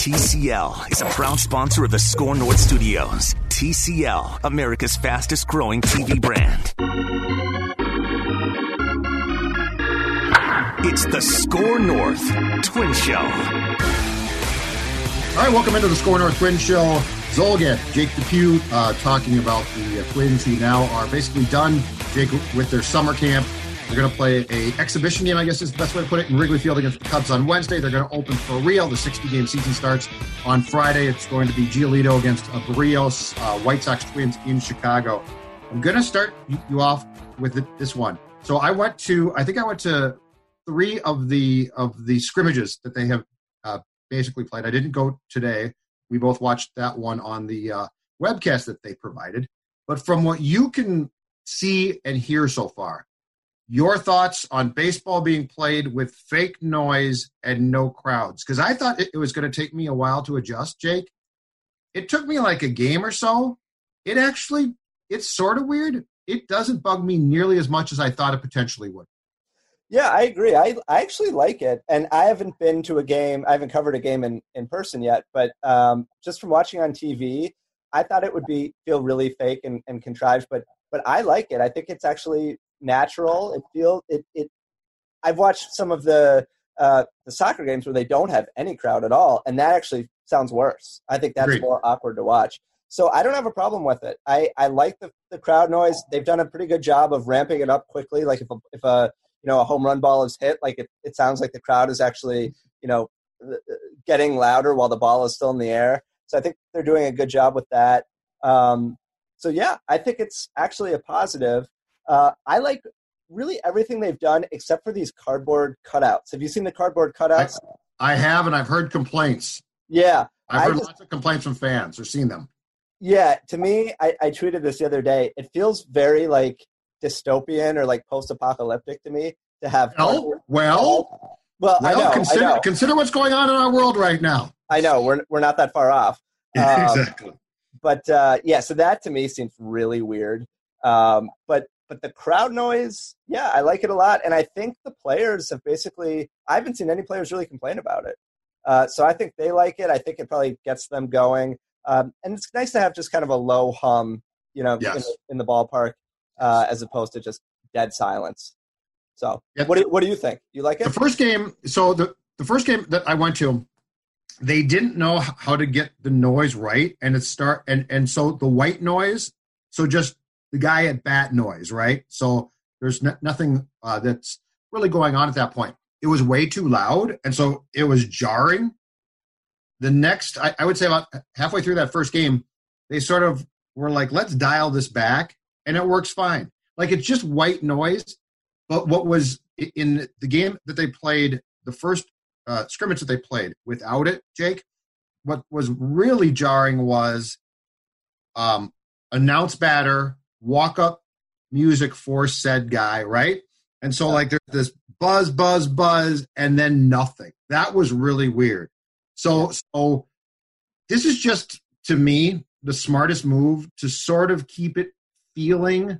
TCL is a proud sponsor of the Score North Studios. TCL, America's fastest growing TV brand. It's the Score North Twin Show. All right, welcome into the Score North Twin Show. Zulgad, Jake Depew, uh, talking about the uh, Twins who now are basically done, Jake, with their summer camp. They're going to play a exhibition game, I guess is the best way to put it, in Wrigley Field against the Cubs on Wednesday. They're going to open for real. The 60-game season starts on Friday. It's going to be Giolito against Berrios, uh, White Sox Twins in Chicago. I'm going to start you off with this one. So I went to, I think I went to three of the of the scrimmages that they have uh, basically played. I didn't go today. We both watched that one on the uh, webcast that they provided. But from what you can see and hear so far, your thoughts on baseball being played with fake noise and no crowds? Because i thought it was going to take me a while to adjust jake. It took me like a game or so. It actually it's sort of weird. It doesn't bug me nearly as much as i thought it potentially would. Yeah i agree. I, I actually like it and i haven't been to a game i haven't covered a game in, in person yet but um, just from watching on tv i thought it would be feel really fake and, and contrived but but i like it. I think it's actually natural. It feels it. It. I've watched some of the uh, the soccer games where they don't have any crowd at all, and that actually sounds worse. I think that's Agreed. more awkward to watch. So I don't have a problem with it. I, I like the, the crowd noise. They've done a pretty good job of ramping it up quickly. Like if a, if a you know a home run ball is hit, like it, it sounds like the crowd is actually you know getting louder while the ball is still in the air. So I think they're doing a good job with that. Um, so yeah, I think it's actually a positive. Uh, I like really everything they've done except for these cardboard cutouts. Have you seen the cardboard cutouts? I, I have, and I've heard complaints. Yeah, I've heard just, lots of complaints from fans or seen them. Yeah, to me, I, I tweeted this the other day. It feels very like dystopian or like post-apocalyptic to me to have. Well, well, well, I know, consider, I know. consider what's going on in our world right now. I know we're we're not that far off. Um, exactly. But uh, yeah, so that to me seems really weird. Um, but but the crowd noise, yeah, I like it a lot. And I think the players have basically, I haven't seen any players really complain about it. Uh, so I think they like it. I think it probably gets them going. Um, and it's nice to have just kind of a low hum, you know, yes. in, in, the ballpark uh, as opposed to just dead silence. So, yep. what do you, what do you think? You like it? The first game. So the the first game that I went to, they didn't know how to get the noise right, and it start and and so the white noise. So just the guy at bat noise, right? So there's nothing uh, that's really going on at that point. It was way too loud, and so it was jarring. The next, I, I would say about halfway through that first game, they sort of were like, let's dial this back, and it works fine. Like it's just white noise. But what was in the game that they played, the first uh, scrimmage that they played without it, Jake, what was really jarring was um, announce batter walk up music for said guy, right? And so like there's this buzz, buzz, buzz, and then nothing. That was really weird. So so this is just to me the smartest move to sort of keep it feeling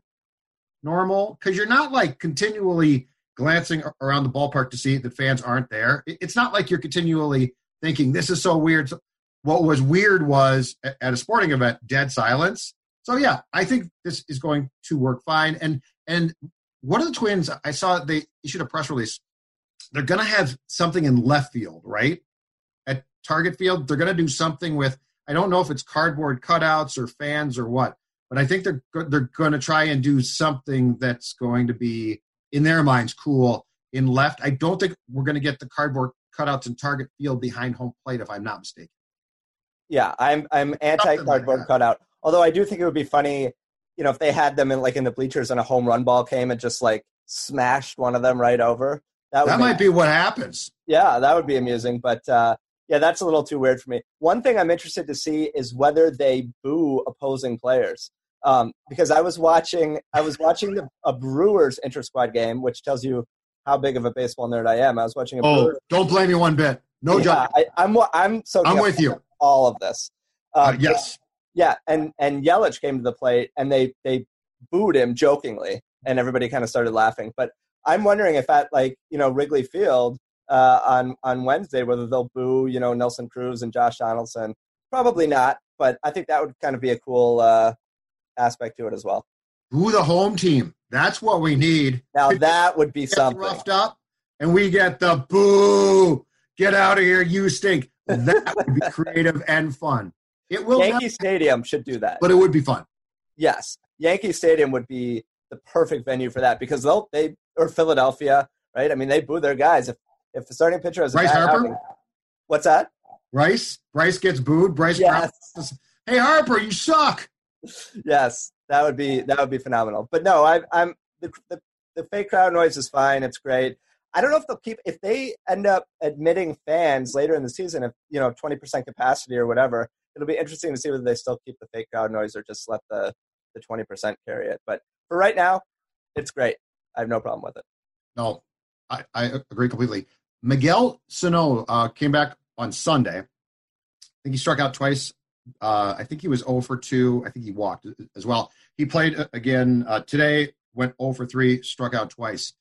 normal because you're not like continually glancing around the ballpark to see that fans aren't there. It's not like you're continually thinking this is so weird. What was weird was at a sporting event, dead silence. So yeah, I think this is going to work fine. And and one of the Twins, I saw they issued a press release. They're going to have something in left field, right? At target field, they're going to do something with. I don't know if it's cardboard cutouts or fans or what, but I think they're they're going to try and do something that's going to be in their minds cool in left. I don't think we're going to get the cardboard cutouts in target field behind home plate, if I'm not mistaken. Yeah, I'm I'm anti cardboard like cutout. Although I do think it would be funny, you know, if they had them in like in the bleachers and a home run ball came and just like smashed one of them right over. That, that might be what happens. Yeah, that would be amusing. But uh, yeah, that's a little too weird for me. One thing I'm interested to see is whether they boo opposing players. Um, because I was watching, I was watching the, a Brewers inter squad game, which tells you how big of a baseball nerd I am. I was watching a. Oh, Brewers don't blame me one bit. No yeah, job. I, am I'm, I'm so. I'm with you. All of this. Um, uh, yes. Yeah, and and Yelich came to the plate and they they booed him jokingly, and everybody kind of started laughing. But I'm wondering if at like you know Wrigley Field, uh, on on Wednesday, whether they'll boo, you know, Nelson Cruz and Josh Donaldson. Probably not, but I think that would kind of be a cool uh, aspect to it as well. Boo the home team. That's what we need. Now that would be something. roughed up, and we get the boo. Get out of here, you stink. That would be creative and fun. It will, Yankee not, Stadium should do that. but it would be fun. Yes, Yankee Stadium would be the perfect venue for that because they'll they or Philadelphia, right? I mean, they boo their guys if if the starting pitcher has a Bryce bad Harper? outing- What's that? Bryce, Bryce gets booed. Bryce, Yes. Brown- hey Harper, you suck. Yes, that would be that would be phenomenal. But no, I, I'm the, the the fake crowd noise is fine. It's great. I don't know if they'll keep if they end up admitting fans later in the season, if you know twenty percent capacity or whatever. It'll be interesting to see whether they still keep the fake crowd noise or just let the the twenty percent carry it. But for right now, it's great. I have no problem with it. No, I, I agree completely. Miguel Sano uh, came back on Sunday. I think he struck out twice. Uh, I think he was 0 for 2. I think he walked as well. He played again uh, today, went 0 for 3, struck out twice.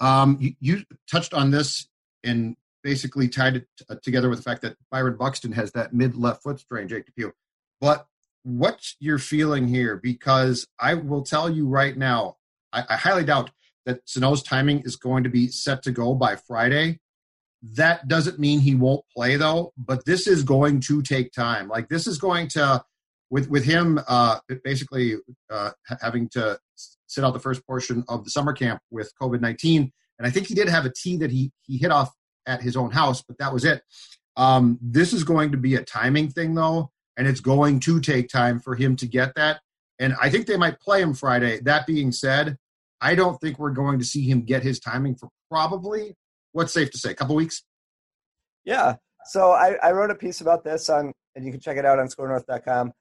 Um, you, you touched on this and basically tied it t- together with the fact that Byron Buxton has that mid left foot strain, Jake DePew. But what's your feeling here? Because I will tell you right now, I, I highly doubt that Sano's timing is going to be set to go by Friday. That doesn't mean he won't play though, but this is going to take time. Like this is going to, with with him uh, basically uh, having to sit out the first portion of the summer camp with COVID nineteen, and I think he did have a tee that he he hit off at his own house, but that was it. Um, this is going to be a timing thing though, and it's going to take time for him to get that. And I think they might play him Friday. That being said, I don't think we're going to see him get his timing for probably what's safe to say, a couple weeks. Yeah. So I, I wrote a piece about this on, and you can check it out on scorenorth.com,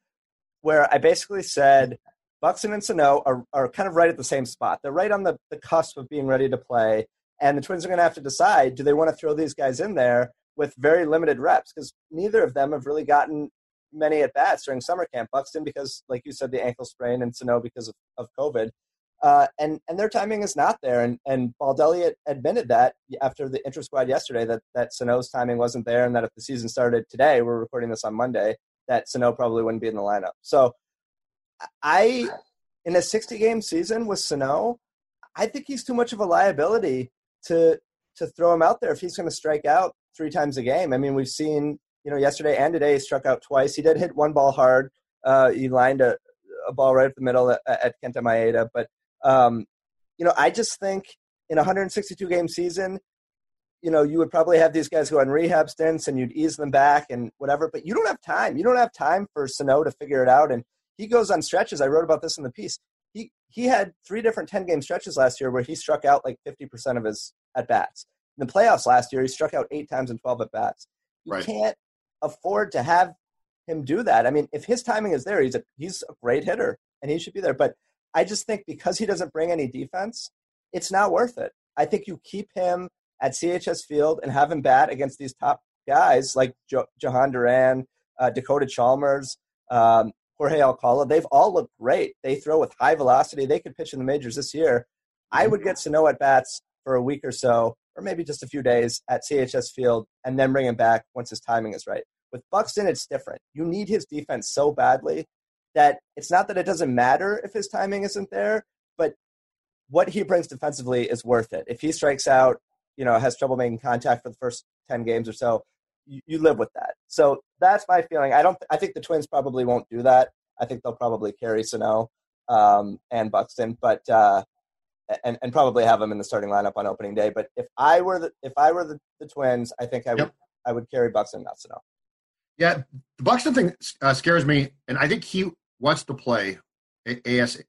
where I basically said Buxton and Sano are, are kind of right at the same spot. They're right on the, the cusp of being ready to play. And the Twins are going to have to decide do they want to throw these guys in there with very limited reps? Because neither of them have really gotten many at bats during summer camp. Buxton, because, like you said, the ankle sprain, and Sano because of, of COVID. Uh, and and their timing is not there. And and Baldelli admitted that after the inter squad yesterday that that Sano's timing wasn't there, and that if the season started today, we're recording this on Monday, that Sano probably wouldn't be in the lineup. So I, in a 60 game season with Sano, I think he's too much of a liability to to throw him out there if he's going to strike out three times a game. I mean, we've seen you know yesterday and today he struck out twice. He did hit one ball hard. Uh, he lined a, a ball right up the middle at, at Kenta Maeda, but um, you know, I just think in a 162 game season, you know, you would probably have these guys go on rehab stints and you'd ease them back and whatever, but you don't have time. You don't have time for Sano to figure it out. And he goes on stretches. I wrote about this in the piece. He he had three different 10 game stretches last year where he struck out like 50% of his at bats. In the playoffs last year, he struck out eight times in 12 at bats. You Right. can't afford to have him do that. I mean, if his timing is there, he's a he's a great hitter and he should be there. But I just think because he doesn't bring any defense, it's not worth it. I think you keep him at CHS Field and have him bat against these top guys like jo- Jhoan Duran, uh, Dakota Chalmers, um, Jorge Alcala. They've all looked great. They throw with high velocity. They could pitch in the majors this year. I mm-hmm. would get Sano at bats for a week or so, or maybe just a few days at CHS Field, and then bring him back once his timing is right. With Buxton, it's different. You need his defense so badly that it's not that it doesn't matter if his timing isn't there, but what he brings defensively is worth it. If he strikes out, you know, has trouble making contact for the first 10 games or so, you, you live with that. So that's my feeling. I don't, I think the Twins probably won't do that. I think they'll probably carry Sano um, and Buxton, but, uh, and, and probably have them in the starting lineup on opening day. But if I were the, if I were the, the Twins, I think I would, Yep. I would carry Buxton, not Sano. Yeah, the Buxton thing uh, scares me, and I think he wants to play ASAP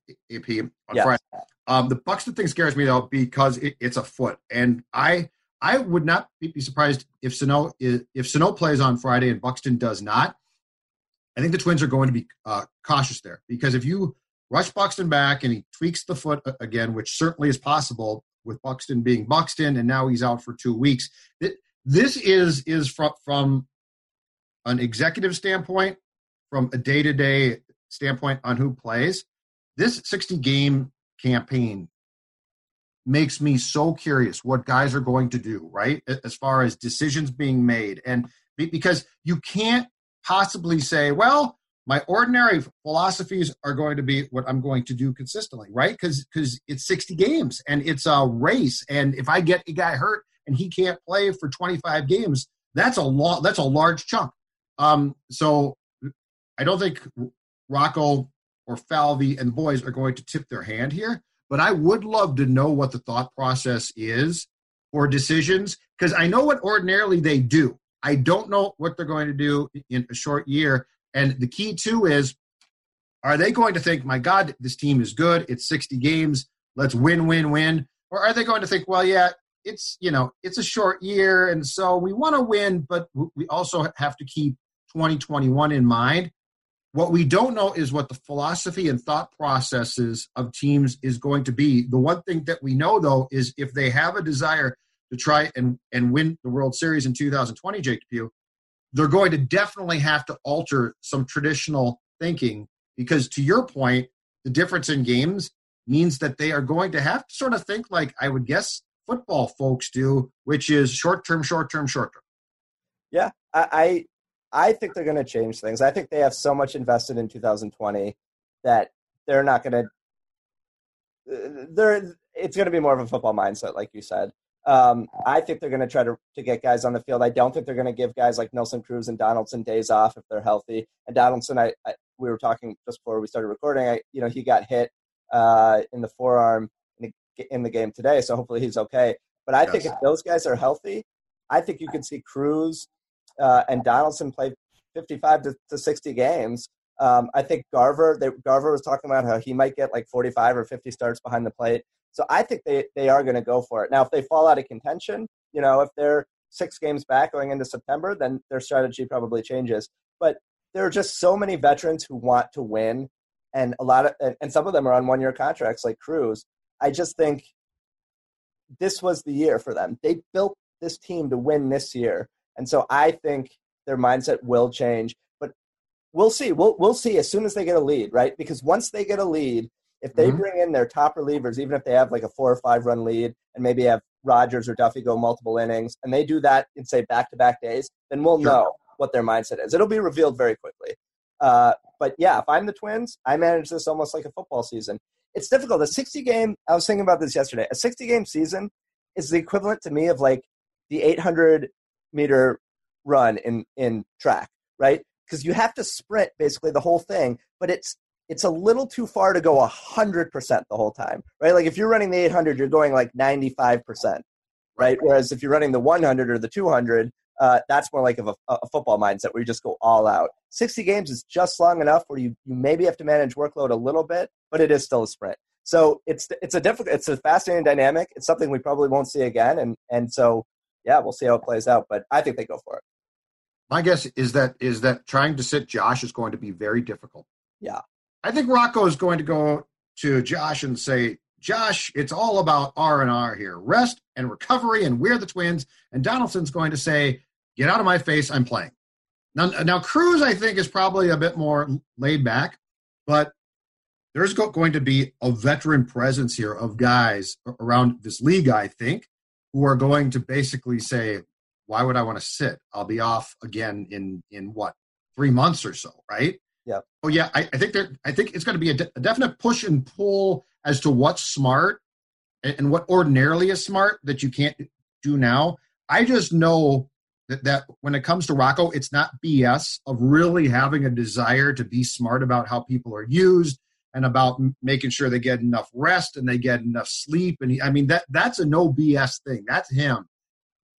on Yes. Friday. Um, the Buxton thing scares me though because it, it's a foot, and I I would not be surprised if Sano if Sano plays on Friday and Buxton does not. I think the Twins are going to be uh, cautious there because if you rush Buxton back and he tweaks the foot again, which certainly is possible with Buxton being Buxton, and now he's out for two weeks. This is is from from an executive standpoint, from a day to day standpoint on who plays. This 60 game campaign makes me so curious what guys are going to do, right? As far as decisions being made. And because you can't possibly say, well, my ordinary philosophies are going to be what I'm going to do consistently, right? Because because it's 60 games and it's a race, and if I get a guy hurt and he can't play for 25 games, that's a lot. That's a large chunk. Um, so I don't think Rocco or Falvey and boys are going to tip their hand here, but I would love to know what the thought process is for decisions because I know what ordinarily they do. I don't know what they're going to do in a short year. And the key too is are they going to think, my God, this team is good. It's 60 games. Let's win, win, win. Or are they going to think, well, yeah, it's, you know, it's a short year. And so we want to win, but we also have to keep 2021 in mind. What we don't know is what the philosophy and thought processes of teams is going to be. The one thing that we know, though, is if they have a desire to try and, and win the World Series in 2020, Jake Depew, they're going to definitely have to alter some traditional thinking because, to your point, the difference in games means that they are going to have to sort of think like I would guess football folks do, which is short term, short term, short term. Yeah, I I think they're going to change things. I think they have so much invested in 2020 that they're not going to. They're it's going to be more of a football mindset, like you said. Um, I think they're going to try to, to get guys on the field. I don't think they're going to give guys like Nelson Cruz and Donaldson days off if they're healthy. And Donaldson, I, I we were talking just before we started recording. I, you know, he got hit uh, in the forearm in the, in the, game today, so hopefully he's okay. But I yes. think if those guys are healthy, I think you can see Cruz uh, and Donaldson played 55 to, to 60 games. Um, I think Garver, they, Garver was talking about how he might get like 45 or 50 starts behind the plate. So I think they, they are going to go for it. Now, if they fall out of contention, you know, if they're six games back going into September, then their strategy probably changes. But there are just so many veterans who want to win, and a lot of and, some of them are on one year contracts like Cruz. I just think this was the year for them. They built this team to win this year, and so I think their mindset will change. But we'll see. We'll we'll see as soon as they get a lead, right? Because once they get a lead, if they mm-hmm. bring in their top relievers, even if they have like a four or five run lead, and maybe have Rogers or Duffy go multiple innings, and they do that in say back to back days, then we'll sure. know what their mindset is. It'll be revealed very quickly. Uh, but yeah, if I'm the Twins, I manage this almost like a football season. It's difficult. A 60 game, I was thinking about this yesterday. A 60 game season is the equivalent to me of like the 800 meter run in in track, right? Because you have to sprint basically the whole thing, but it's it's a little too far to go 100% the whole time, right? Like if you're running the 800, you're going like 95%, right? Whereas if you're running the 100 or the 200, uh, that's more like a, a, football mindset where you just go all out. 60 games is just long enough where you, you maybe have to manage workload a little bit, but it is still a sprint. So it's it's a difficult, it's a fascinating dynamic. It's something we probably won't see again, and and so yeah, we'll see how it plays out. But I think they go for it. My guess is that is that trying to sit Josh is going to be very difficult. Yeah, I think Rocco is going to go to Josh and say, Josh, it's all about R and R here, rest and recovery, and we're the twins. And Donaldson's going to say, "Get out of my face, I'm playing." Now, now Cruz, I think, is probably a bit more laid back, but there's going to be a veteran presence here of guys around this league, I think, who are going to basically say, "Why would I want to sit? I'll be off again in in what three months or so, right?" Yeah. Oh yeah, I, I think there. I think it's going to be a, de- a, definite push and pull as to what's smart and, and, what ordinarily is smart that you can't do now. I just know that that when it comes to Rocco, it's not BS of really having a desire to be smart about how people are used and about making sure they get enough rest and they get enough sleep. And he, I mean that that's a no BS thing. That's him.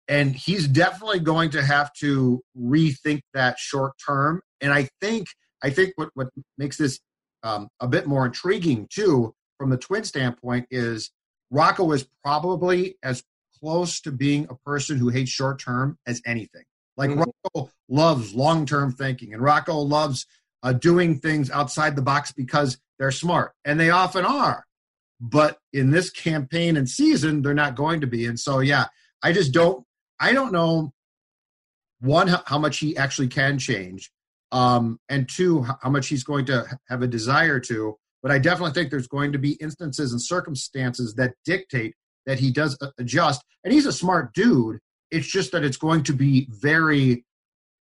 And he's definitely going to have to rethink that short term. And I think I think what, what makes this um, a bit more intriguing too, from the twin standpoint, is Rocco is probably as close to being a person who hates short term as anything. Like mm-hmm. Rocco loves long term thinking, and Rocco loves uh, doing things outside the box because they're smart, and they often are. But in this campaign and season, they're not going to be. And so, yeah, I just don't. I don't know one how much he actually can change um, and two, how much he's going to have a desire to. But I definitely think there's going to be instances and circumstances that dictate that he does adjust, and he's a smart dude. It's just that it's going to be very.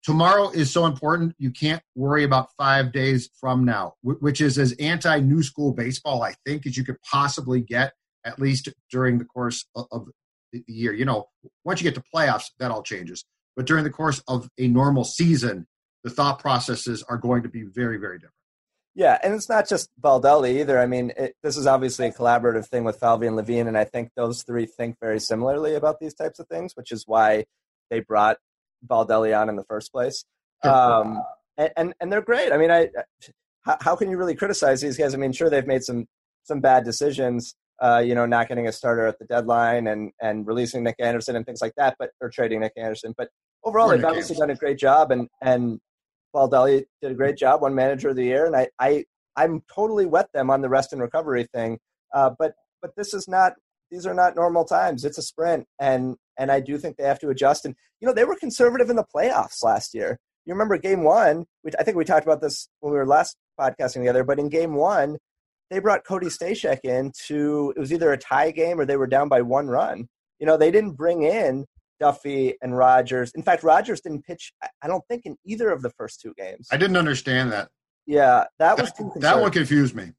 Tomorrow is so important. You can't worry about five days from now, which is as anti new school baseball, I think, as you could possibly get, at least during the course of the year. You know, once you get to playoffs, that all changes. But during the course of a normal season, the thought processes are going to be very, very different. Yeah, and it's not just Baldelli either. I mean, it, this is obviously a collaborative thing with Falvey and Levine, and I think those three think very similarly about these types of things, which is why they brought Baldelli on in the first place. Um, and, and, and they're great. I mean, I how, how, can you really criticize these guys? I mean, sure they've made some some bad decisions, uh, you know, not getting a starter at the deadline and and releasing Nick Anderson and things like that, but or trading Nick Anderson. But overall, they've obviously done a great job, and and Baldelli did a great job, one Manager of the Year, and I, I I'm totally with them on the rest and recovery thing. Uh, but but this is not these are not normal times. It's a sprint, and and I do think they have to adjust. And you know they were conservative in the playoffs last year. You remember Game One? Which I think we talked about this when we were last podcasting together. But in Game One, they brought Cody Stashak in to it was either a tie game or they were down by one run. You know they didn't bring in Duffy and Rogers. In fact, Rogers didn't pitch. I don't think in either of the first two games. I didn't understand that. Yeah, that was too that one confused me.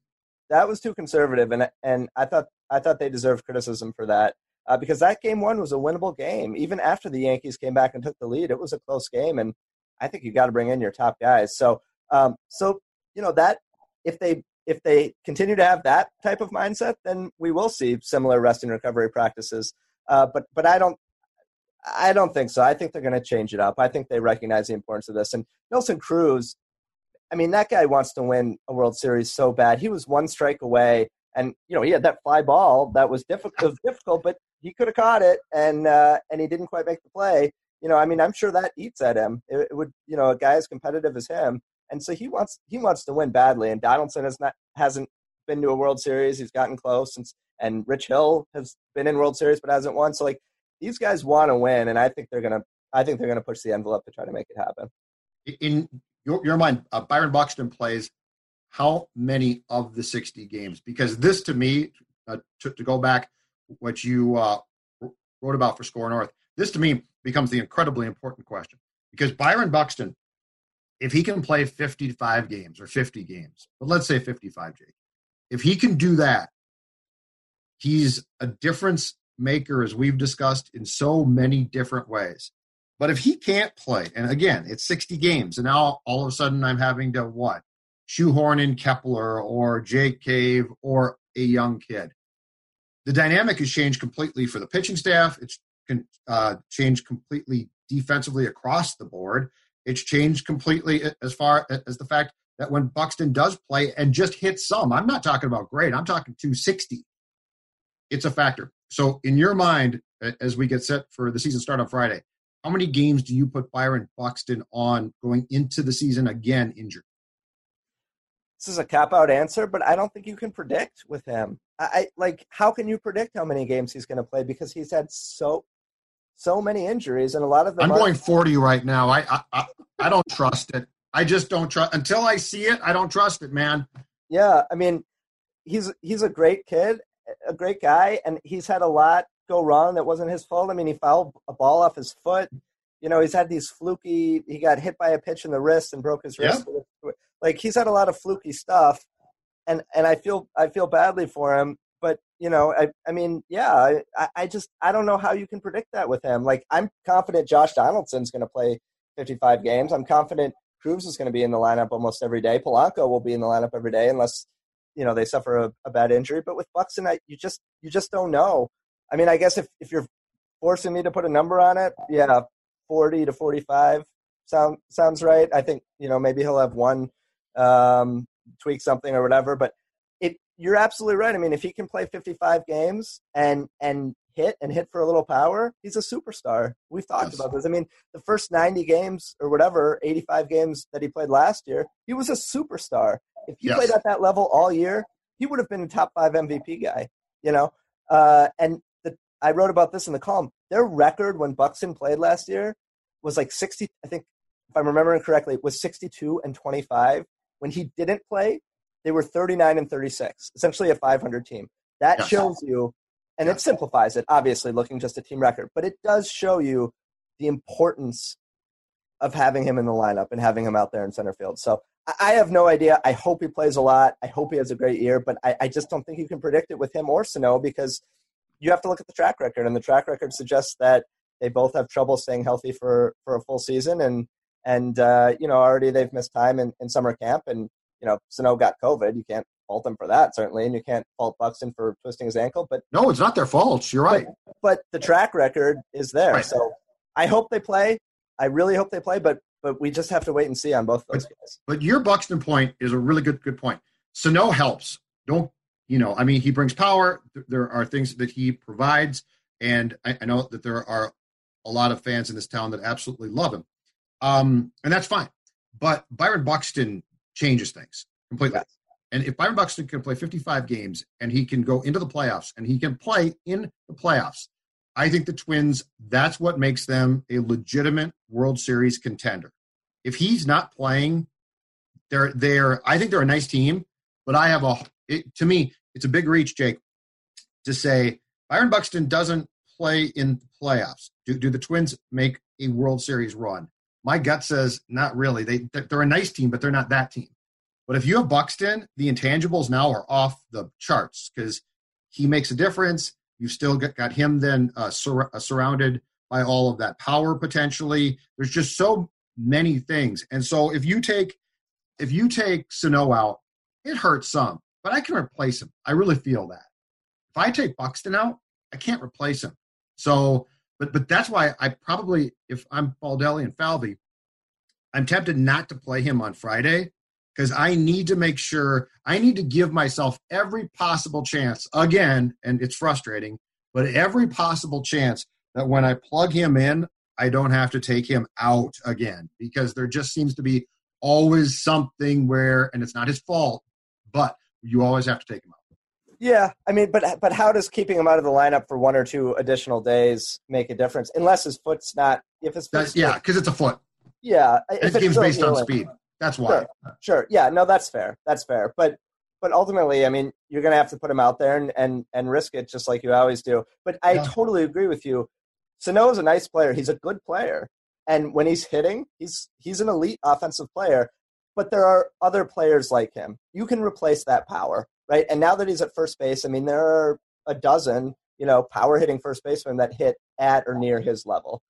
That was too conservative, and and I thought I thought they deserved criticism for that uh, because that game one was a winnable game. Even after the Yankees came back and took the lead, it was a close game, and I think you got to bring in your top guys. So, um, so you know that if they if they continue to have that type of mindset, then we will see similar rest and recovery practices. Uh, but but I don't I don't think so. I think they're going to change it up. I think they recognize the importance of this. And Nelson Cruz, I mean, that guy wants to win a World Series so bad. He was one strike away, and you know he had that fly ball that was difficult, difficult, but he could have caught it, and uh, and he didn't quite make the play. You know, I mean, I'm sure that eats at him. It, it would, you know, a guy as competitive as him, and so he wants he wants to win badly. And Donaldson has not hasn't been to a World Series. He's gotten close, and and Rich Hill has been in World Series but hasn't won. So like these guys want to win, and I think they're gonna. I think they're gonna push the envelope to try to make it happen. In your, your mind, uh, Byron Buxton plays how many of the 60 games? Because this, to me, uh, to, to, go back what you uh, wrote about for Score North, this to me becomes the incredibly important question. Because Byron Buxton, if he can play 55 games or 50 games, but let's say 55, Jake, if he can do that, he's a difference maker, as we've discussed, in so many different ways. But if he can't play, and again, it's 60 games, and now all of a sudden I'm having to what? Shoehorn in Kepler or Jake Cave or a young kid. The dynamic has changed completely for the pitching staff. It's uh, changed completely defensively across the board. It's changed completely as far as the fact that when Buxton does play and just hits some, I'm not talking about great, I'm talking 260. It's a factor. So, in your mind, as we get set for the season start on Friday, how many games do you put Byron Buxton on going into the season again injured? This is a cop out answer, but I don't think you can predict with him. I, I like how can you predict how many games he's going to play because he's had so so many injuries and a lot of them. I'm are- going 40 right now. I, I I I don't trust it. I just don't trust until I see it. I don't trust it, man. Yeah, I mean, he's he's a great kid, a great guy, and he's had a lot go wrong that wasn't his fault. I mean, he fouled a ball off his foot. You know, he's had these fluky. He got hit by a pitch in the wrist and broke his wrist. Yeah. Like he's had a lot of fluky stuff, and and I feel I feel badly for him. But you know, I I mean, yeah, I I just I don't know how you can predict that with him. Like I'm confident Josh Donaldson's going to play 55 games. I'm confident Cruz is going to be in the lineup almost every day. Polanco will be in the lineup every day unless you know they suffer a, a bad injury. But with Buxton, I, you just you just don't know. I mean, I guess if if you're forcing me to put a number on it, yeah, forty to forty-five sound sounds right. I think you know maybe he'll have one um, tweak something or whatever, but it you're absolutely right. I mean, if he can play fifty-five games and and hit and hit for a little power, he's a superstar. We've talked yes. about this. I mean, the first 90 games or whatever, 85 games that he played last year, he was a superstar. If he yes. played at that level all year, he would have been a top five MVP guy, you know? Uh, and the, I wrote about this in the column. Their record when Buxton played last year was like 60, I think, if I'm remembering correctly, was 62 and 25. When he didn't play, they were 39 and 36, essentially a 500 team. That yes. shows you And it simplifies it, obviously, looking just at team record, but it does show you the importance of having him in the lineup and having him out there in center field. So I have no idea. I hope he plays a lot. I hope he has a great year, but I, I just don't think you can predict it with him or Sano because you have to look at the track record, and the track record suggests that they both have trouble staying healthy for for a full season, and and uh, you know already they've missed time in, in summer camp, and you know Sano got COVID. You can't fault them for that certainly, and you can't fault Buxton for twisting his ankle. But no, it's not their fault. You're right. But, but the track record is there, right. so I hope they play. I really hope they play, but but we just have to wait and see on both those but, guys. But your Buxton point is a really good good point. Sano helps. Don't you know? I mean, he brings power. There are things that he provides, and I, I know that there are a lot of fans in this town that absolutely love him, um, and that's fine. But Byron Buxton changes things completely. Yes. And if Byron Buxton can play 55 games and he can go into the playoffs and he can play in the playoffs, I think the Twins, that's what makes them a legitimate World Series contender. If he's not playing, they're they're I think they're a nice team, but I have a it, to me, it's a big reach, Jake, to say Byron Buxton doesn't play in the playoffs. Do do the Twins make a World Series run? My gut says not really. They they're a nice team, but they're not that team. But if you have Buxton, the intangibles now are off the charts because he makes a difference. You've still got, got him then uh, sur- uh, surrounded by all of that power potentially. There's just so many things. And so if you take if you take Sano out, it hurts some, but I can replace him. I really feel that. If I take Buxton out, I can't replace him. So, but but that's why I probably, if I'm Baldelli and Falvey, I'm tempted not to play him on Friday because I need to make sure I need to give myself every possible chance again, and it's frustrating, but every possible chance that when I plug him in, I don't have to take him out again because there just seems to be always something where, and it's not his fault, but you always have to take him out. Yeah, I mean, but but how does keeping him out of the lineup for one or two additional days make a difference? Unless his foot's not, if his foot's yeah, because it's a foot. Yeah, this game's based on speed. That's why. Sure. sure. Yeah. No, that's fair. That's fair. But but ultimately, I mean, you're going to have to put him out there and, and and risk it just like you always do. But I yeah. totally agree with you. Sano is a nice player. He's a good player, and when he's hitting, he's he's an elite offensive player. But there are other players like him. You can replace that power, right? And now that he's at first base, I mean, there are a dozen, you know, power hitting first basemen that hit at or near his level.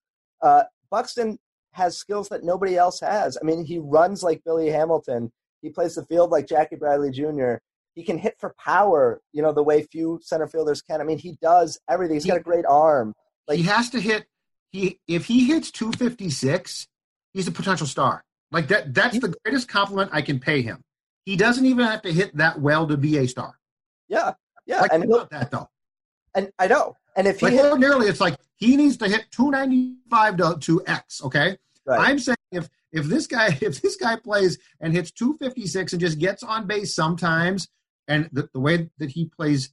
Uh, Buxton has skills that nobody else has. I mean, he runs like Billy Hamilton. He plays the field like Jackie Bradley Jr. He can hit for power, you know, the way few center fielders can. I mean, he does everything. He's he, got a great arm. Like he has to hit. He if he hits 256, he's a potential star. Like that. That's he, the greatest compliment I can pay him. He doesn't even have to hit that well to be a star. Yeah, yeah. Like, and about that though. And I know. And if he like hit, ordinarily, it's like he needs to hit 295 to, to X. Okay, right. I'm saying if if this guy if this guy plays and hits 256 and just gets on base sometimes, and the, the way that he plays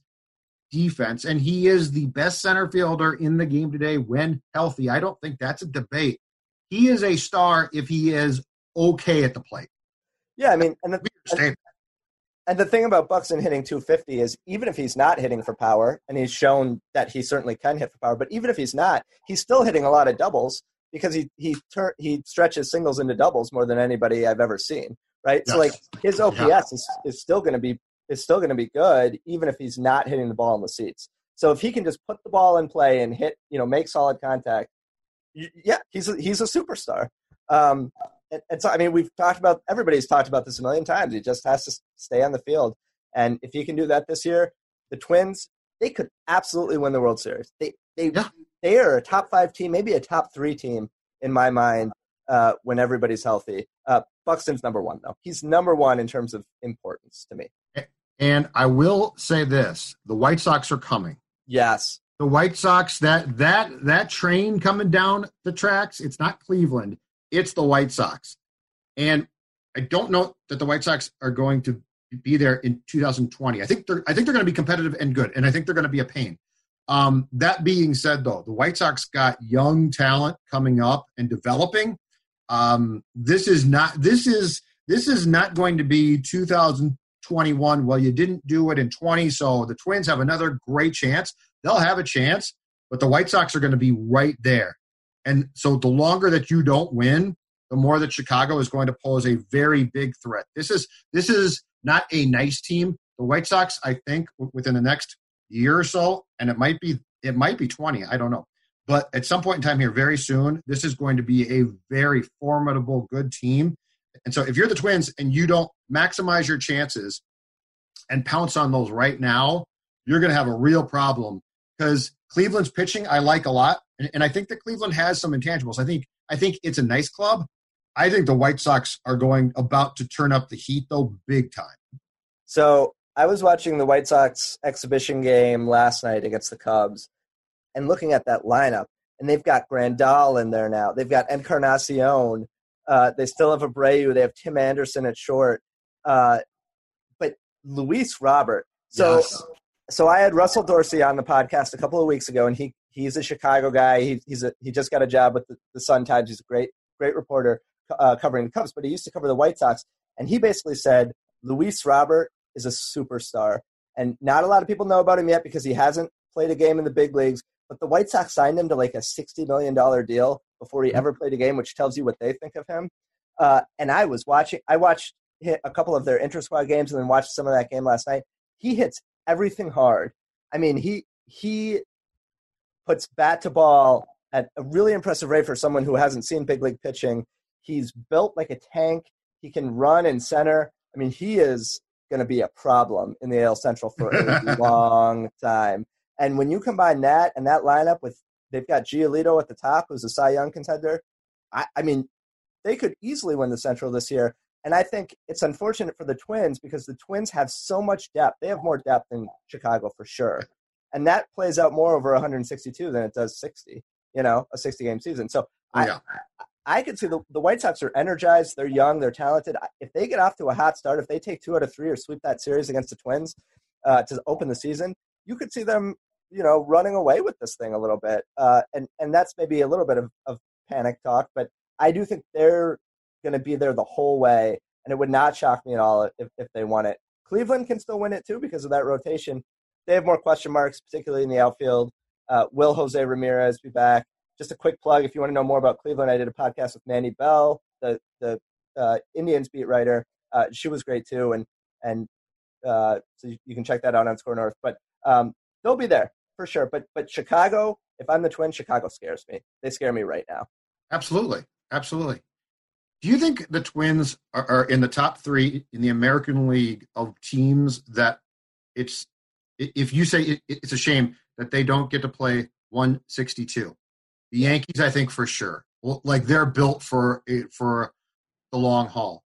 defense, and he is the best center fielder in the game today when healthy. I don't think that's a debate. He is a star if he is okay at the plate. Yeah, I mean, and the, and the thing about Buxton hitting 250 is even if he's not hitting for power, and he's shown that he certainly can hit for power, but even if he's not, he's still hitting a lot of doubles because he he tur- he stretches singles into doubles more than anybody I've ever seen. Right, yes. so like his OPS yeah. is, is still going to be is still going to be good even if he's not hitting the ball in the seats. So if he can just put the ball in play and hit, you know, make solid contact, yeah, he's a, he's a superstar. Um, and, and, so I mean, we've talked about everybody's talked about this a million times. He just has to stay on the field, and if he can do that this year, the Twins they could absolutely win the World Series. They they yeah. they are a top five team, maybe a top three team in my mind uh, when everybody's healthy. Uh, Buxton's number one though. He's number one in terms of importance to me. And I will say this: the White Sox are coming. Yes, the White Sox that that that train coming down the tracks. It's not Cleveland it's the White Sox. And I don't know that the White Sox are going to be there in 2020. I think they're I think they're going to be competitive and good, and I think they're going to be a pain. Um, that being said, though, the White Sox got young talent coming up and developing. Um, this is not this is this is not going to be 2021. Well, you didn't do it in 20, so the Twins have another great chance. they'll have a chance, but the White Sox are going to be right there. And so the longer that you don't win, the more that Chicago is going to pose a very big threat. This is this is not a nice team. The White Sox, I think, within the next year or so, and it might be it might be 20, I don't know. But at some point in time here, very soon, this is going to be a very formidable, good team. And so if you're the Twins and you don't maximize your chances and pounce on those right now, you're going to have a real problem because Cleveland's pitching I like a lot, and I think that Cleveland has some intangibles. I think I think it's a nice club. I think the White Sox are going about to turn up the heat though, big time. So I was watching the White Sox exhibition game last night against the Cubs, and looking at that lineup, and they've got Grandal in there now. They've got Encarnacion. Uh, they still have Abreu. They have Tim Anderson at short. Uh, but Luis Robert. So, yes. So I had Russell Dorsey on the podcast a couple of weeks ago, and he he's a Chicago guy. He, he's a, he just got a job with the, the Sun Times. He's a great great reporter uh, covering the Cubs, but he used to cover the White Sox. And he basically said Luis Robert is a superstar, and not a lot of people know about him yet because he hasn't played a game in the big leagues. But the White Sox signed him to like a sixty million dollar deal before he mm-hmm. ever played a game, which tells you what they think of him. Uh, and I was watching. I watched a couple of their inter squad games and then watched some of that game last night. He hits everything hard. I mean, he he puts bat to ball at a really impressive rate for someone who hasn't seen big league pitching. He's built like a tank. He can run in center. I mean, he is going to be a problem in the AL Central for a long time. And when you combine that and that lineup with they've got Giolito at the top, who's a Cy Young contender. I, I mean, they could easily win the Central this year. And I think it's unfortunate for the Twins because the Twins have so much depth. They have more depth than Chicago for sure. And that plays out more over 162 than it does 60, you know, a 60 game season. So yeah. I, I could see the, the White Sox are energized. They're young. They're talented. If they get off to a hot start, if they take two out of three or sweep that series against the Twins uh, to open the season, you could see them you know, running away with this thing a little bit. Uh, and, and that's maybe a little bit of, of panic talk, but I do think they're going to be there the whole way. And it would not shock me at all if, if they won it. Cleveland can still win it too because of that rotation. They have more question marks, particularly in the outfield. Uh, will Jose Ramirez be back? Just a quick plug if you want to know more about Cleveland, I did a podcast with Mandy Bell, the, the uh, Indians beat writer. Uh, she was great too. And, and uh, so you, you, can check that out on Score North. But um, they'll be there for sure. But but Chicago, if I'm the twin, Chicago scares me. They scare me right now. Absolutely, absolutely. Do you think the Twins are, are in the top three in the American League of teams that it's if you say it, it's a shame that they don't get to play 162? The Yankees, I think for sure, well, like they're built for eh, for the long haul.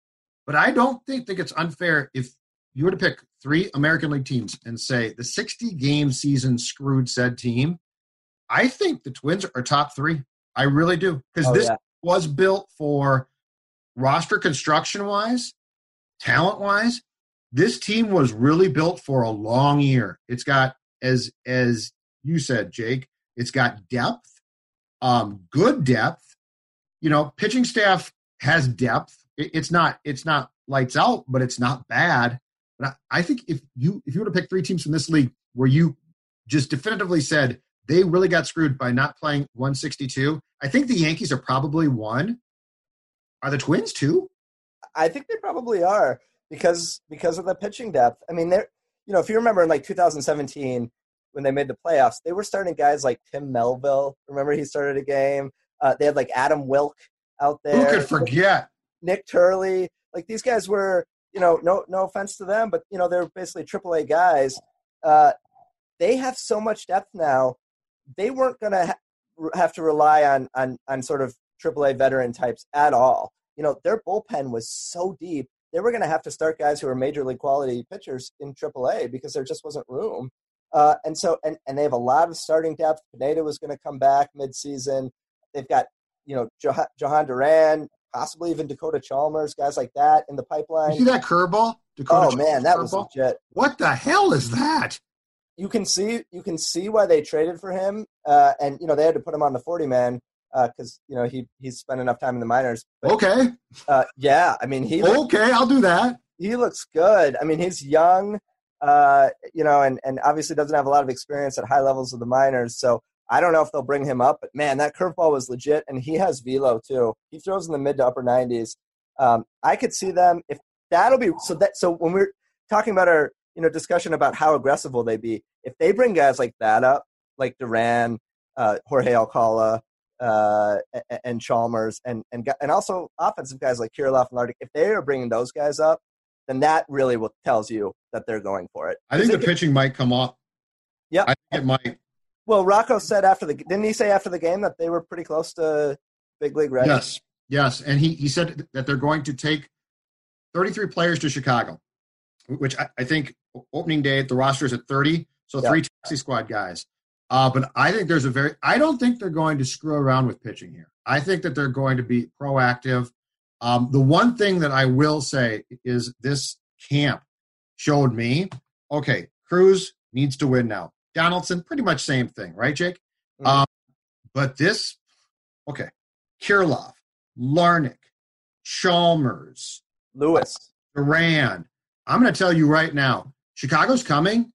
But I don't think think it's unfair if you were to pick three American League teams and say the 60 game season screwed said team, I think the Twins are top three. I really do. Because oh, this yeah. was built for roster construction wise, talent wise. This team was really built for a long year. It's got, as as you said, Jake, it's got depth, um, good depth. You know, pitching staff has depth. It, it's not it's not lights out, but it's not bad. But I, I think if you if you were to pick three teams from this league where you just definitively said they really got screwed by not playing 162, I think the Yankees are probably one. Are the Twins too? I think they probably are because because of the pitching depth. I mean, they're you know if you remember in like 2017 when they made the playoffs, they were starting guys like Tim Melville. Remember he started a game. Uh, they had like Adam Wilk out there. Who could forget? Nik Turley. Like these guys were you know, no no offense to them, but you know they're basically AAA guys. Uh, they have so much depth now. They weren't going to ha- have to rely on on on sort of AAA veteran types at all. You know, their bullpen was so deep. They were going to have to start guys who are major league quality pitchers in AAA because there just wasn't room. Uh, and so, and, and they have a lot of starting depth. Pineda was going to come back midseason. They've got, you know, Jhoan Duran, possibly even Dakota Chalmers, guys like that in the pipeline. You see that curveball? Dakota oh Chalmers man, that was legit. What the hell is that? You can see you can see why they traded for him, uh, and you know they had to put him on the forty man because uh, you know he he's spent enough time in the minors. But, okay. Uh, yeah, I mean he. Okay, I'll do that. He looks good. I mean he's young. uh, you know, and, and obviously doesn't have a lot of experience at high levels of the minors. So I don't know if they'll bring him up, but man, that curveball was legit, and he has velo too. He throws in the mid to upper 90s. Um, I could see them if that'll be so that so when we're talking about our you know discussion about how aggressive will they be, if they bring guys like that up, like Duran, uh, Jorge Alcala, uh, and Chalmers, and and and also offensive guys like Kirilloff and Larnach, if they are bringing those guys up, then that really will tells you that they're going for it. I think the pitching might come off. Yeah, I think it might. Well, Rocco said after the didn't he say after the game that they were pretty close to big league ready? Yes, yes, and he he said that they're going to take 33 players to Chicago, which I, I think opening day the roster is at 30, so three taxi squad guys. Uh, but I think there's a very I don't think they're going to screw around with pitching here. I think that they're going to be proactive. Um, the one thing that I will say is this camp showed me okay, Cruz needs to win now. Donaldson, pretty much same thing, right, Jake? Mm-hmm. Um, but this, okay, Kirilloff, Larnach, Chalmers, Lewis, Duran. I'm going to tell you right now, Chicago's coming,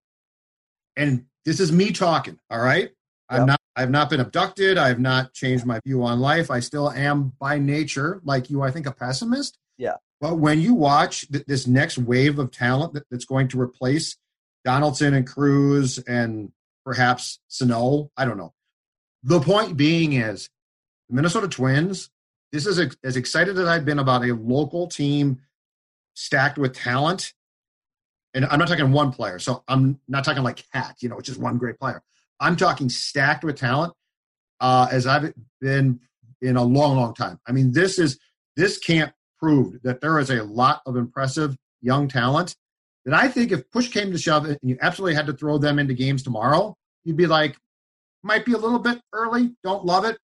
and this is me talking. All right, I'm not. I've not been abducted. I have not changed my view on life. I still am by nature, like you. I think a pessimist. Yeah. But when you watch th- this next wave of talent that, that's going to replace Donaldson and Cruz and perhaps Sano, I don't know. The point being is the Minnesota Twins. This is as excited as I've been about a local team stacked with talent and I'm not talking one player. So I'm not talking like Cat, you know, which is one great player. I'm talking stacked with talent uh, as I've been in a long, long time. I mean, this is this camp proved that there is a lot of impressive young talent that I think if push came to shove and you absolutely had to throw them into games tomorrow, you'd be like, might be a little bit early, don't love it,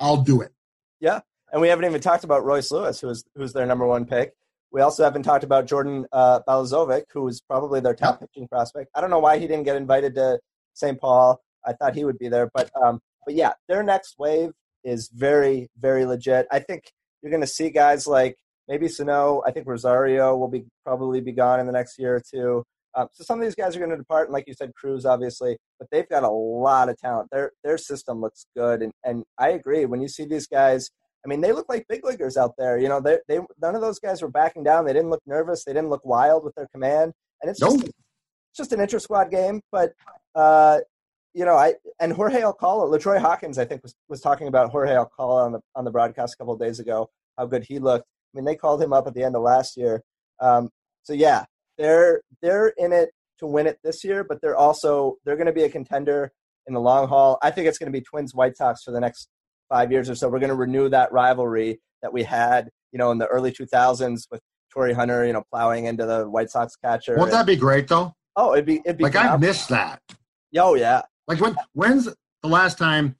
I'll do it. Yeah, and we haven't even talked about Royce Lewis, who's who's their number one pick. We also haven't talked about Jordan uh, Balazovic, who is probably their top pitching prospect. I don't know why he didn't get invited to St. Paul. I thought he would be there, but um, but yeah, their next wave is very very legit. I think you're going to see guys like maybe Sano. I think Rosario will be probably be gone in the next year or two. Um, so some of these guys are going to depart, and like you said, Cruz obviously, but they've got a lot of talent. Their their system looks good, and and I agree. When you see these guys I mean, they look like big leaguers out there. You know, they they none of those guys were backing down. They didn't look nervous. They didn't look wild with their command. And it's just it's just an inter squad game. But uh, you know, I and Jorge Alcala, LaTroy Hawkins, I think was was talking about Jorge Alcala on the on the broadcast a couple of days ago. How good he looked. I mean, they called him up at the end of last year. Um, so yeah, they're they're in it to win it this year, but they're also they're going to be a contender in the long haul. I think it's going to be Twins White Sox for the next five years or so, we're going to renew that rivalry that we had, you know, in the early 2000s with Torii Hunter, you know, plowing into the White Sox catcher. Won't that be great though? Oh, it'd be it'd be like I missed that. Oh yeah. Like when when's the last time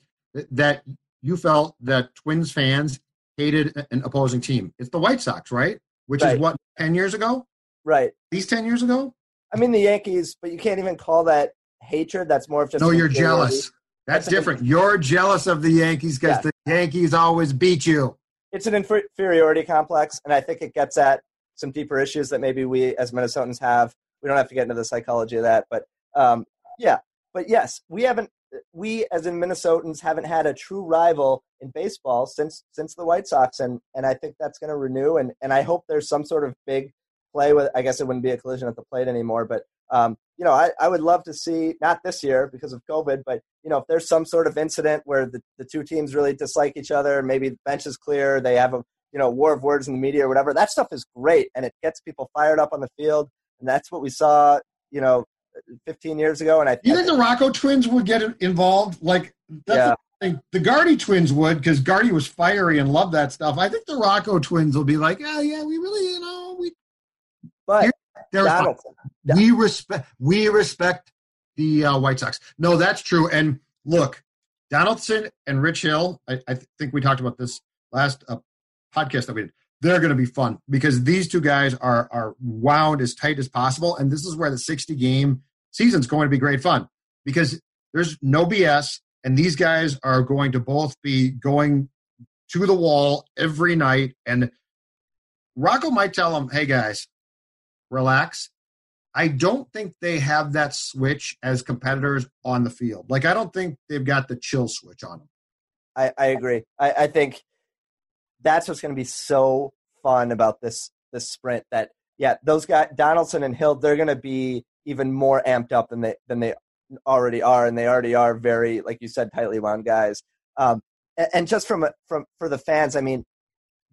that you felt that Twins fans hated an opposing team? It's the White Sox, right? Which right. is what ten years ago. Right. These ten years ago. I mean the Yankees, but you can't even call that hatred. That's more of just no. You're jealous. That's, different. You're jealous of the Yankees because yeah. the Yankees always beat you. It's an inferiority complex, and I think it gets at some deeper issues that maybe we as Minnesotans have. We don't have to get into the psychology of that, but um, yeah. But yes, we haven't. We as in Minnesotans haven't had a true rival in baseball since since the White Sox, and and I think that's going to renew. And and I hope there's some sort of big play with. I guess it wouldn't be a collision at the plate anymore, but um, you know, I, I would love to see not this year because of COVID, but you know, if there's some sort of incident where the, the two teams really dislike each other, maybe the bench is clear, they have a you know war of words in the media or whatever. That stuff is great, and it gets people fired up on the field, and that's what we saw. You know, 15 years ago, and I. You think the Rocco twins would get involved? Like, that's yeah. the Gardy twins would, because Gardy was fiery and loved that stuff. I think the Rocco twins will be like, oh yeah, we really, you know, we. But we respect we respect the uh, White Sox. No, that's true. And look, Donaldson and Rich Hill. I, I think we talked about this last uh, podcast that we did. They're going to be fun because these two guys are are wound as tight as possible, and this is where the sixty game season is going to be great fun because there's no BS, and these guys are going to both be going to the wall every night. And Rocco might tell them, "Hey guys, relax. I don't think they have that switch as competitors on the field. Like, I don't think they've got the chill switch on them. I, I agree. I, I think that's what's going to be so fun about this this sprint. That yeah, those guys Donaldson and Hill, they're going to be even more amped up than they than they already are, and they already are very, like you said, tightly wound guys. Um, and, and just from from for the fans, I mean,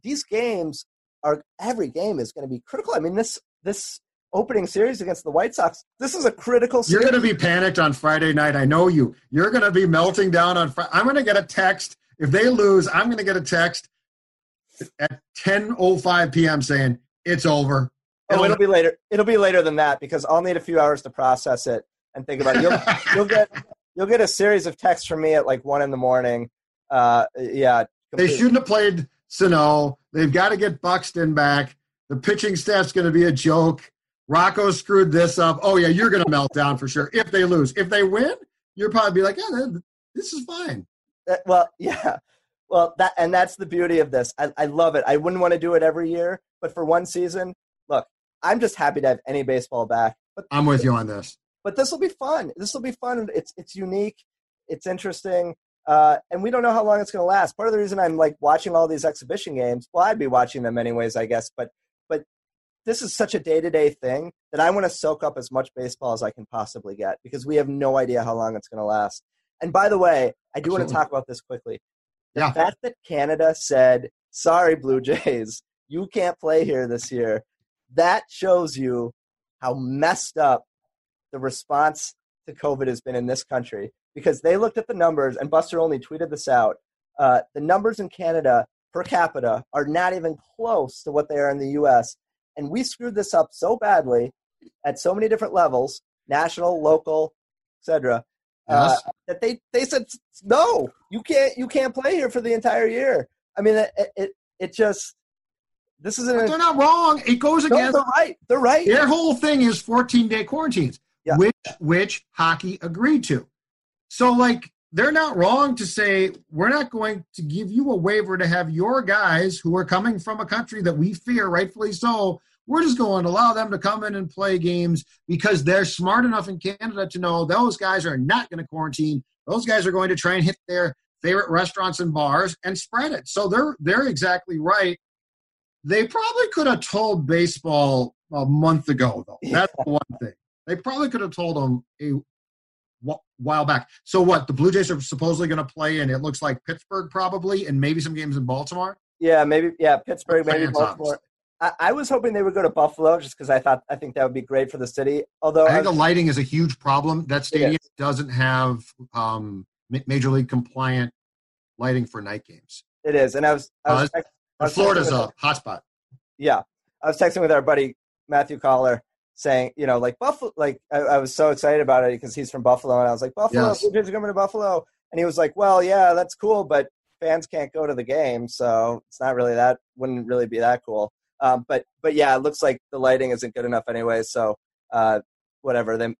these games are every game is going to be critical. I mean, this this opening series against the White Sox, this is a critical. Series. You're going to be panicked on Friday night. I know you. You're going to be melting down on. Friday. I'm going to get a text if they lose. I'm going to get a text at 10:05 p.m. saying it's over. It'll, oh, it'll be later. It'll be later than that because I'll need a few hours to process it and think about it. You'll, you'll get you'll get a series of texts from me at like one in the morning. Uh, yeah, completely. they shouldn't have played Sano. They've got to get Buxton back. The pitching staff's going to be a joke. Rocco screwed this up. Oh yeah, you're going to melt down for sure if they lose. If they win, you'll probably be like, yeah, this is fine. Uh, well, yeah. Well, that and that's the beauty of this. I, I love it. I wouldn't want to do it every year, but for one season, look, I'm just happy to have any baseball back. But I'm with you on this. But this will be fun. This will be fun. It's it's unique. It's interesting. Uh, and we don't know how long it's going to last. Part of the reason I'm like watching all these exhibition games, well, I'd be watching them anyways, I guess. But but this is such a day to day thing that I want to soak up as much baseball as I can possibly get because we have no idea how long it's going to last. And by the way, I do Absolutely. want to talk about this quickly. The yeah. fact that Canada said, sorry, Blue Jays, you can't play here this year, that shows you how messed up the response to COVID has been in this country because they looked at the numbers, and Buster Olney tweeted this out. Uh, the numbers in Canada per capita are not even close to what they are in the US. And we screwed this up so badly at so many different levels national, local, etc. Uh, yes. that they they said no, you can't you can't play here for the entire year. I mean, it it, it just this is an—they're not wrong. It goes no, against they're right. They're right. Their whole thing is 14 day quarantines, yeah. which which hockey agreed to. So like they're not wrong to say we're not going to give you a waiver to have your guys who are coming from a country that we fear, rightfully so, we're just going to allow them to come in and play games because they're smart enough in Canada to know those guys are not going to quarantine. Those guys are going to try and hit their favorite restaurants and bars and spread it. So they're they're exactly right. They probably could have told baseball a month ago, though. That's the one thing. They probably could have told them a while back. So what? The Blue Jays are supposedly going to play, and it looks like Pittsburgh probably, and maybe some games in Baltimore. Yeah, maybe. Yeah, Pittsburgh, maybe Baltimore. I, I was hoping they would go to Buffalo just because I thought I think that would be great for the city. Although I think I the lighting is a huge problem. That stadium doesn't have um, major league compliant lighting for night games. It is, and I was. I was, uh, I was Florida's a hotspot. Yeah, I was texting with our buddy Matthew Collar saying, you know, like Buffalo, like I, I was so excited about it because he's from Buffalo, and I was like, Buffalo, yes. Blue Jays are coming to Buffalo, and he was like, well, yeah, that's cool, but fans can't go to the game, so it's not really that wouldn't really be that cool. Um, but but yeah, it looks like the lighting isn't good enough anyway. So uh, whatever, then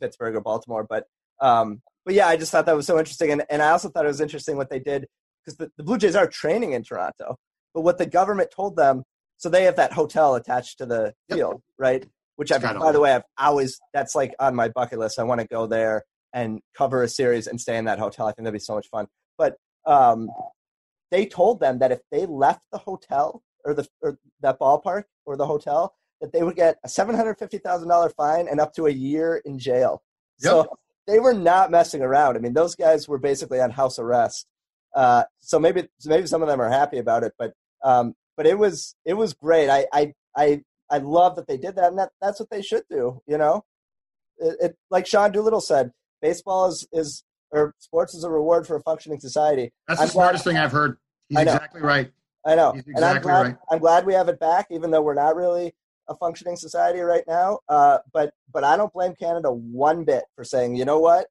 Pittsburgh or Baltimore. But um, but yeah, I just thought that was so interesting, and and I also thought it was interesting what they did because the, the Blue Jays are training in Toronto, but what the government told them. So they have that hotel attached to the yep. field, right? Which I've, by the way, I've always that's like on my bucket list. I want to go there and cover a series and stay in that hotel. I think that'd be so much fun. But um, they told them that if they left the hotel or the or that ballpark or the hotel that they would get a seven hundred fifty thousand dollar fine and up to a year in jail. Yep. So they were not messing around. I mean, those guys were basically on house arrest. Uh, so maybe maybe some of them are happy about it, but um, but it was it was great. I I I I love that they did that, and that that's what they should do. You know, it, it like Sean Doolittle said, baseball is is or sports is a reward for a functioning society. That's the I'm smartest glad, thing I've heard. He's exactly right. I know, He's exactly and I'm glad. Right. I'm glad we have it back, even though we're not really a functioning society right now. Uh, but but I don't blame Canada one bit for saying, you know what,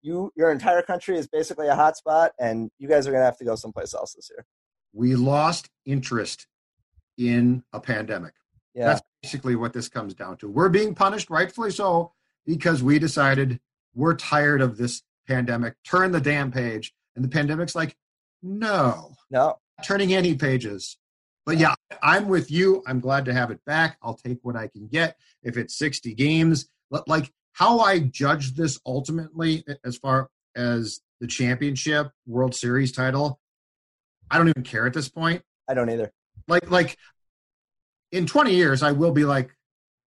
you your entire country is basically a hotspot, and you guys are going to have to go someplace else this year. We lost interest in a pandemic. Yeah. That's basically what this comes down to. We're being punished, rightfully so, because we decided we're tired of this pandemic. Turn the damn page. And the pandemic's like, no. No turning any pages. But yeah, I'm with you. I'm glad to have it back. I'll take what I can get. If it's 60 games, like how I judge this ultimately, as far as the championship World Series title, I don't even care at this point. I don't either. Like, like in 20 years, I will be like,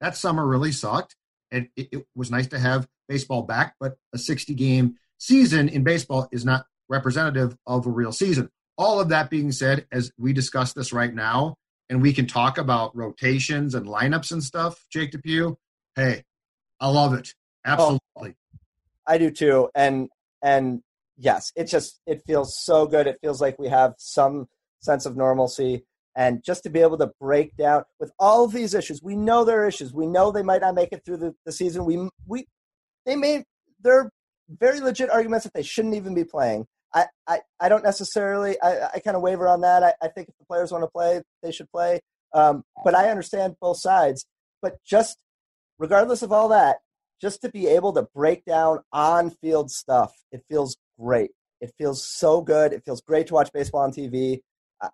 that summer really sucked. And it, it was nice to have baseball back, but a 60 game season in baseball is not representative of a real season. All of that being said, as we discuss this right now, and we can talk about rotations and lineups and stuff, Jake Depue, hey, I love it. Oh, Absolutely. Oh, I do too. And and yes, it just it feels so good. It feels like we have some sense of normalcy. And just to be able to break down with all of these issues, we know there are issues. We know they might not make it through the, the season. We we they may they're very legit arguments that they shouldn't even be playing. I, I, I don't necessarily I, I kind of waver on that. I, I think if the players want to play, they should play. Um, but I understand both sides. But just regardless of all that, just to be able to break down on field stuff, it feels great. It feels so good. It feels great to watch baseball on TV.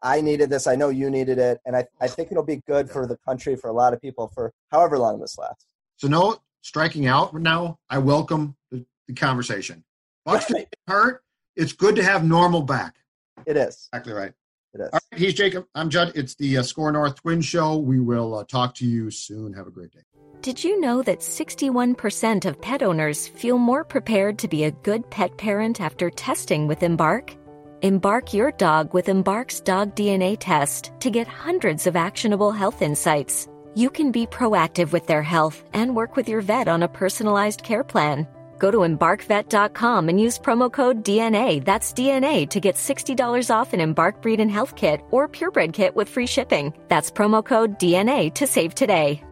I needed this. I know you needed it. And I, I think it'll be good for the country, for a lot of people, for however long this lasts. So, no striking out now. I welcome the, the conversation. Bucks right. hurt. It's good to have normal back. It is. Exactly right. It is. All right. He's Jacob. I'm Judd. It's the uh, SKOR North Twin Show. We will uh, talk to you soon. Have a great day. Did you know that 61% of pet owners feel more prepared to be a good pet parent after testing with Embark? Embark your dog with Embark's dog DNA test to get hundreds of actionable health insights. You can be proactive with their health and work with your vet on a personalized care plan. Go to embarkvet.com and use promo code DNA, that's DNA, to get $60 off an Embark Breed and Health Kit or Purebred Kit with free shipping. That's promo code DNA to save today.